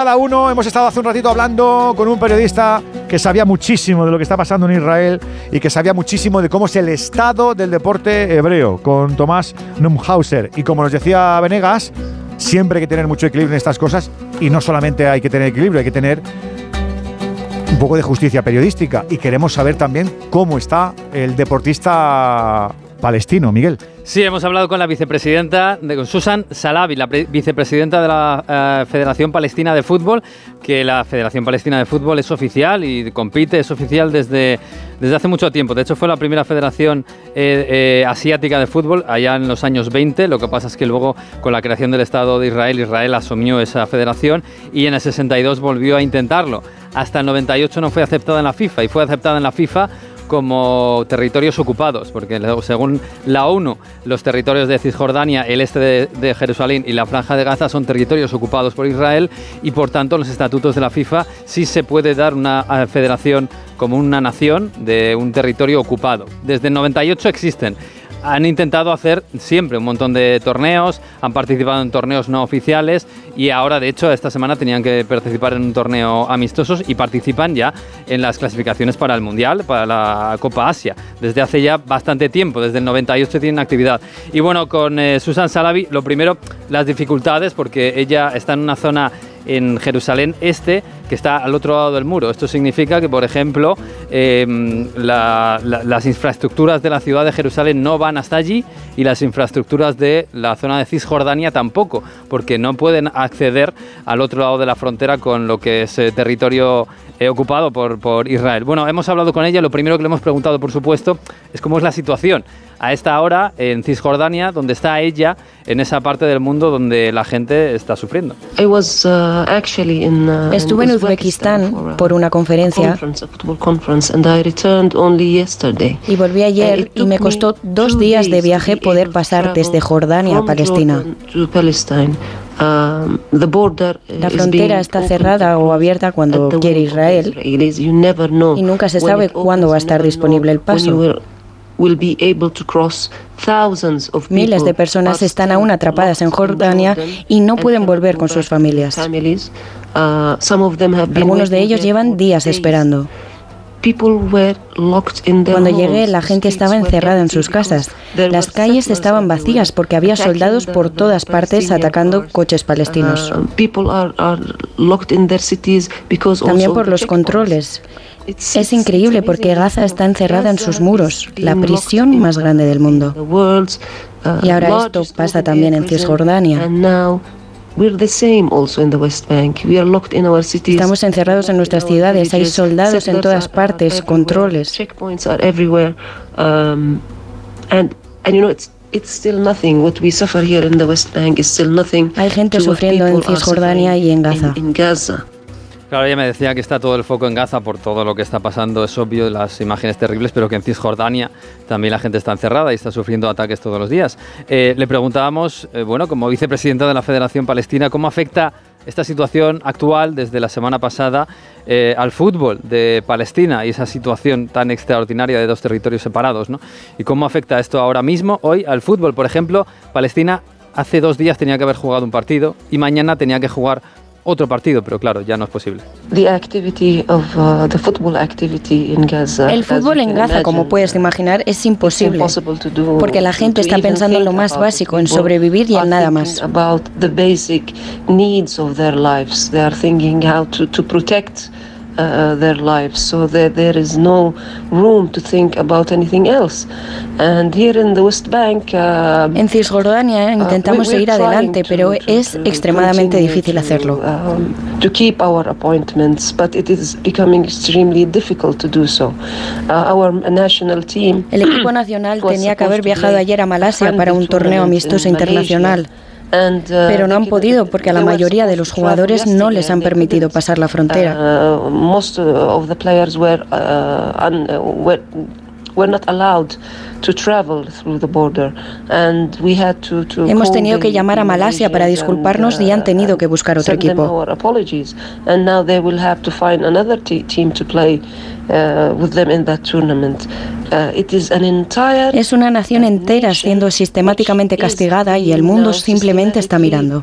Cada uno hemos estado hace un ratito hablando con un periodista que sabía muchísimo de lo que está pasando en Israel y que sabía muchísimo de cómo es el estado del deporte hebreo, con Tomás Numhauser. Y como nos decía Venegas, siempre hay que tener mucho equilibrio en estas cosas y no solamente hay que tener equilibrio, hay que tener un poco de justicia periodística. Y queremos saber también cómo está el deportista palestino, Miguel. Sí, hemos hablado con la vicepresidenta, de, con Susan Salabi, la vicepresidenta de la eh, Federación Palestina de Fútbol, que la Federación Palestina de Fútbol es oficial y compite, es oficial desde, desde hace mucho tiempo. De hecho, fue la primera federación eh, eh, asiática de fútbol allá en los años 20. Lo que pasa es que luego, con la creación del Estado de Israel, Israel asumió esa federación y en el 62 volvió a intentarlo. Hasta el 98 no fue aceptada en la FIFA y fue aceptada en la FIFA como territorios ocupados, porque según la ONU, los territorios de Cisjordania, el este de, Jerusalén y la Franja de Gaza son territorios ocupados por Israel y por tanto los estatutos de la FIFA sí se puede dar una federación como una nación de un territorio ocupado. Desde el 98 existen han intentado hacer siempre un montón de torneos, han participado en torneos no oficiales y ahora, de hecho, esta semana tenían que participar en un torneo amistosos y participan ya en las clasificaciones para el Mundial, para la Copa Asia. Desde hace ya bastante tiempo, desde el 98 tienen actividad. Y bueno, con eh, Susan Salavi, lo primero, las dificultades, porque ella está en una zona en Jerusalén Este, que está al otro lado del muro. Esto significa que, por ejemplo, em, las infraestructuras de la ciudad de Jerusalén no van hasta allí y las infraestructuras de la zona de Cisjordania tampoco, porque no pueden acceder al otro lado de la frontera con lo que es eh, territorio eh, ocupado por, por Israel. Bueno, hemos hablado con ella, lo primero que le hemos preguntado, por supuesto, es cómo es la situación a esta hora en Cisjordania, donde está ella, en esa parte del mundo donde la gente está sufriendo. Uh, uh, Estuve en Uzbekistán por una conferencia y volví ayer y me costó dos días de viaje poder pasar desde Jordania a Palestina. Um, la frontera está cerrada o abierta cuando quiere Israel y nunca se sabe cuándo va a estar disponible el paso. Miles de personas están aún atrapadas en Jordania y no pueden volver con sus familias. Uh, Algunos de ellos llevan días esperando. Cuando llegué, la gente estaba encerrada en sus casas. Las calles estaban vacías porque había soldados por todas partes atacando coches palestinos. Uh, También por los controles. Es increíble porque Gaza está encerrada en sus muros, la prisión más grande del mundo. Y ahora esto pasa también en Cisjordania. Estamos encerrados en nuestras ciudades, hay soldados en todas partes, controles. Hay gente sufriendo en Cisjordania y en Gaza. Claro, ella me decía que está todo el foco en Gaza por todo lo que está pasando, es obvio, las imágenes terribles, pero que en Cisjordania también la gente está encerrada y está sufriendo ataques todos los días. Eh, le preguntábamos, eh, bueno, como vicepresidenta de la Federación Palestina, ¿cómo afecta esta situación actual desde la semana pasada eh, al fútbol de Palestina y esa situación tan extraordinaria de dos territorios separados, ¿no? ¿Y cómo afecta esto ahora mismo, hoy, al fútbol? Por ejemplo, Palestina hace dos días tenía que haber jugado un partido y mañana tenía que jugar otro partido, pero claro, ya no es posible. Uh, El fútbol en Gaza, como puedes imaginar, es imposible, porque la gente está pensando en lo más básico, en sobrevivir y en nada más. Uh, their lives so that there is no room to think about anything else. And here in the West Bank uh, en Cisjordania uh, intentamos seguir adelante pero es extremadamente difícil hacerlo. um, to keep our appointments but it is becoming extremely difficult to do so. Our national team el equipo nacional tenía que haber viajado ayer a Malasia para un torneo amistoso internacional. Uh, Pero no han podido porque a la mayoría de los jugadores no les han permitido pasar la frontera. Hemos tenido que llamar a Malasia para disculparnos y han tenido que buscar otro equipo. Es una nación entera siendo sistemáticamente castigada y el mundo simplemente está mirando.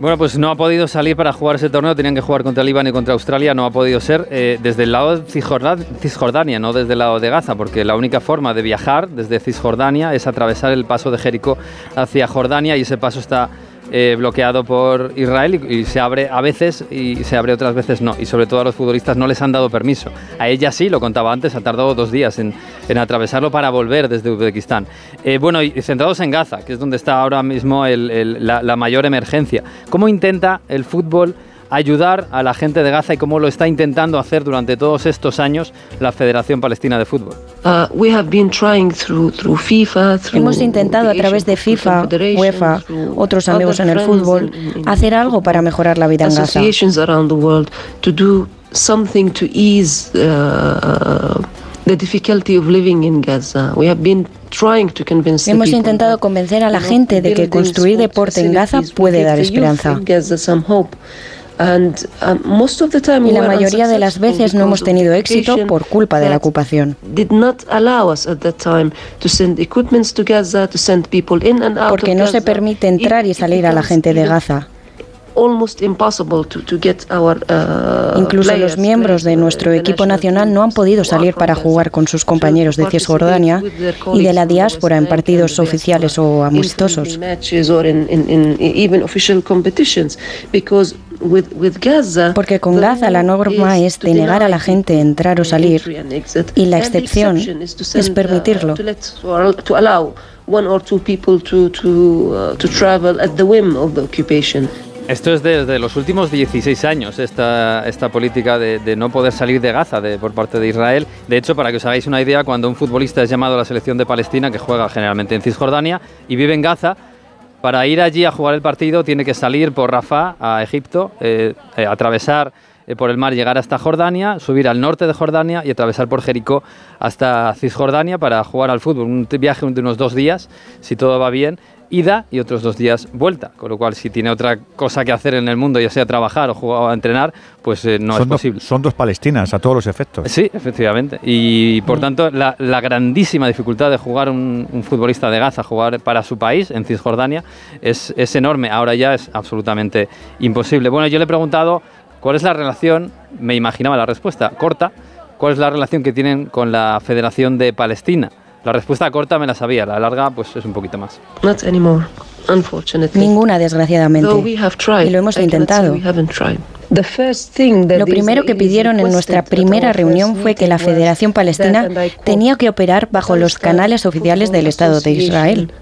Bueno, pues no ha podido salir para jugar ese torneo, tenían que jugar contra el Líbano y contra Australia, no ha podido ser eh, desde el lado de Cisjordania, no desde el lado de Gaza, porque la única forma de viajar desde Cisjordania es atravesar el paso de Jericó hacia Jordania y ese paso está eh, bloqueado por Israel y, se abre a veces y se abre otras veces no. Y sobre todo a los futbolistas no les han dado permiso. A ella sí, lo contaba antes, ha tardado dos días en, atravesarlo para volver desde Uzbekistán. Eh, bueno, y centrados en Gaza, que es donde está ahora mismo la, la mayor emergencia. ¿Cómo intenta el fútbol? Ayudar a la gente de Gaza y cómo lo está intentando hacer durante todos estos años la Federación Palestina de Fútbol. Uh, Hemos intentado a través de FIFA, UEFA, otros amigos en el fútbol, hacer algo para mejorar la vida en Gaza. Hemos intentado convencer a la gente de que construir deporte en Gaza puede dar esperanza. Um, y la mayoría de las veces no hemos tenido éxito por culpa de la ocupación. Porque no se permite entrar y salir a la gente de Gaza. Uh, Incluso los miembros de nuestro equipo nacional no han podido salir para jugar con sus compañeros de Cisjordania y de la diáspora en partidos oficiales o amistosos. Porque con Gaza la norma es denegar a la gente entrar o salir y la excepción es permitirlo. Esto es desde los últimos 16 años, esta, esta política de, no poder salir de Gaza por parte de Israel. De hecho, para que os hagáis una idea, cuando un futbolista es llamado a la selección de Palestina, que juega generalmente en Cisjordania, y vive en Gaza, para ir allí a jugar el partido tiene que salir por Rafah a Egipto, eh, eh, atravesar eh, por el mar, llegar hasta Jordania, subir al norte de Jordania y atravesar por Jericó hasta Cisjordania para jugar al fútbol. Un viaje de unos dos días, si todo va bien, ida y otros dos días vuelta. Con lo cual, si tiene otra cosa que hacer en el mundo, ya sea trabajar o, jugar, o entrenar, pues eh, no es posible. son dos Palestinas a todos los efectos. Sí, efectivamente. Y por tanto, la, grandísima dificultad de jugar un, futbolista de Gaza, jugar para su país, en Cisjordania, es, es enorme. Ahora ya es absolutamente imposible. Bueno, yo le he preguntado cuál es la relación, me imaginaba la respuesta corta, cuál es la relación que tienen con la Federación de Palestina. La respuesta corta me la sabía, la larga pues es un poquito más. Ninguna, desgraciadamente. y lo hemos intentado. Lo primero que pidieron en nuestra primera reunión fue que la Federación Palestina tenía que operar bajo los canales oficiales del Estado de Israel.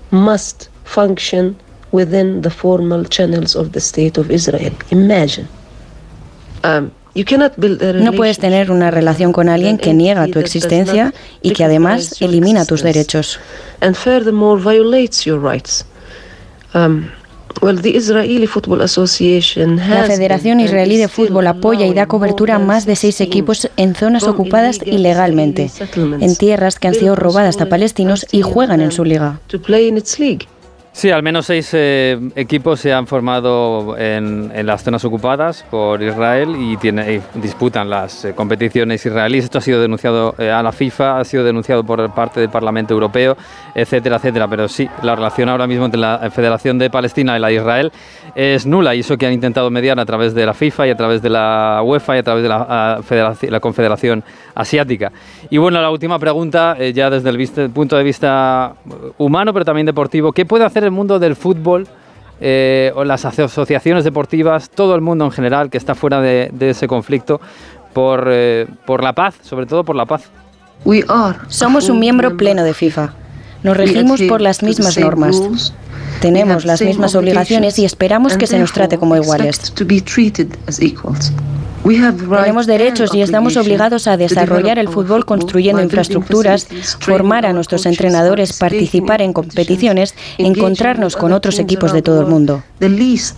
No puedes tener una relación con alguien que niega tu existencia y que además elimina tus derechos. La Federación Israelí de Fútbol apoya y da cobertura a más de seis equipos en zonas ocupadas ilegalmente, en tierras que han sido robadas a palestinos y juegan en su liga. Sí, al menos seis eh, equipos se han formado en, las zonas ocupadas por Israel y, tiene, disputan las eh, competiciones israelíes. Esto ha sido denunciado eh, a la FIFA, ha sido denunciado por parte del Parlamento Europeo, etcétera, etcétera. Pero sí, la relación ahora mismo entre la Federación de Palestina y la de Israel es nula y eso que han intentado mediar a través de la FIFA y a través de la UEFA y a través de la, la Confederación Asiática. Y bueno, la última pregunta, ya desde el punto de vista humano, pero también deportivo, ¿qué puede hacer el mundo del fútbol eh, o las asociaciones deportivas, todo el mundo en general que está fuera de, ese conflicto por, eh, por la paz, sobre todo por la paz. Somos un miembro pleno de FIFA. Nos regimos por las mismas normas. Tenemos las mismas obligaciones y esperamos que se nos trate como iguales. Tenemos derechos y estamos obligados a desarrollar el fútbol construyendo infraestructuras, formar a nuestros entrenadores, participar en competiciones, encontrarnos con otros equipos de todo el mundo.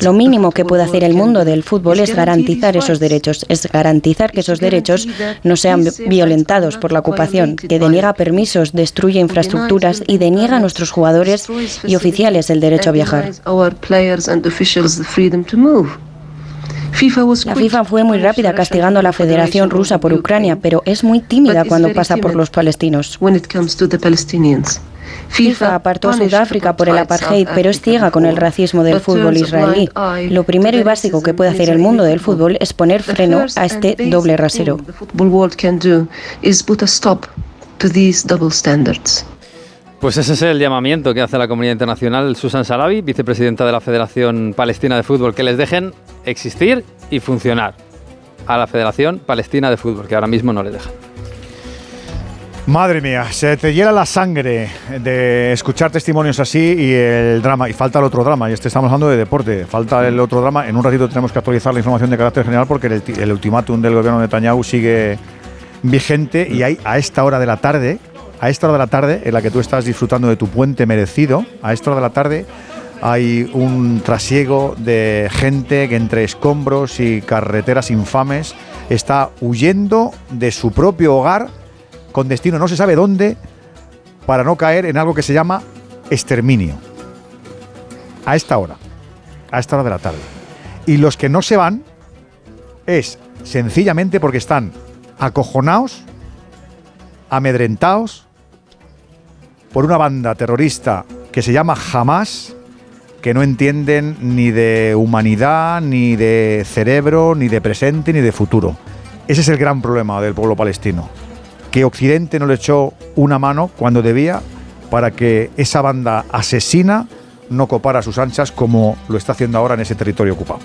Lo mínimo que puede hacer el mundo del fútbol es garantizar esos derechos, es garantizar que esos derechos no sean violentados por la ocupación, que deniega permisos, destruye infraestructuras y deniega a nuestros jugadores y oficiales el derecho a viajar. La FIFA fue muy rápida castigando a la Federación Rusa por Ucrania, pero es muy tímida cuando pasa por los palestinos. FIFA apartó a Sudáfrica por el apartheid, pero es ciega con el racismo del fútbol israelí. Lo primero y básico que puede hacer el mundo del fútbol es poner freno a este doble rasero. Pues ese es el llamamiento que hace la comunidad internacional Susan Salavi, vicepresidenta de la Federación Palestina de Fútbol, que les dejen existir y funcionar a la Federación Palestina de Fútbol, que ahora mismo no les dejan. Madre mía, se te hiela la sangre de escuchar testimonios así y el drama. Y falta el otro drama, y este estamos hablando de deporte. Falta el otro drama. En un ratito tenemos que actualizar la información de carácter general porque el, el ultimátum del gobierno de Netanyahu sigue vigente y hay a esta hora de la tarde, a esta hora de la tarde en la que tú estás disfrutando de tu puente merecido, a esta hora de la tarde hay un trasiego de gente que entre escombros y carreteras infames está huyendo de su propio hogar con destino no se sabe dónde para no caer en algo que se llama exterminio. A esta hora, a esta hora de la tarde. Y los que no se van es sencillamente porque están acojonados, amedrentados por una banda terrorista que se llama Hamas, que no entienden ni de humanidad, ni de cerebro, ni de presente, ni de futuro. Ese es el gran problema del pueblo palestino que Occidente no le echó una mano cuando debía para que esa banda asesina no copara sus anchas como lo está haciendo ahora en ese territorio ocupado.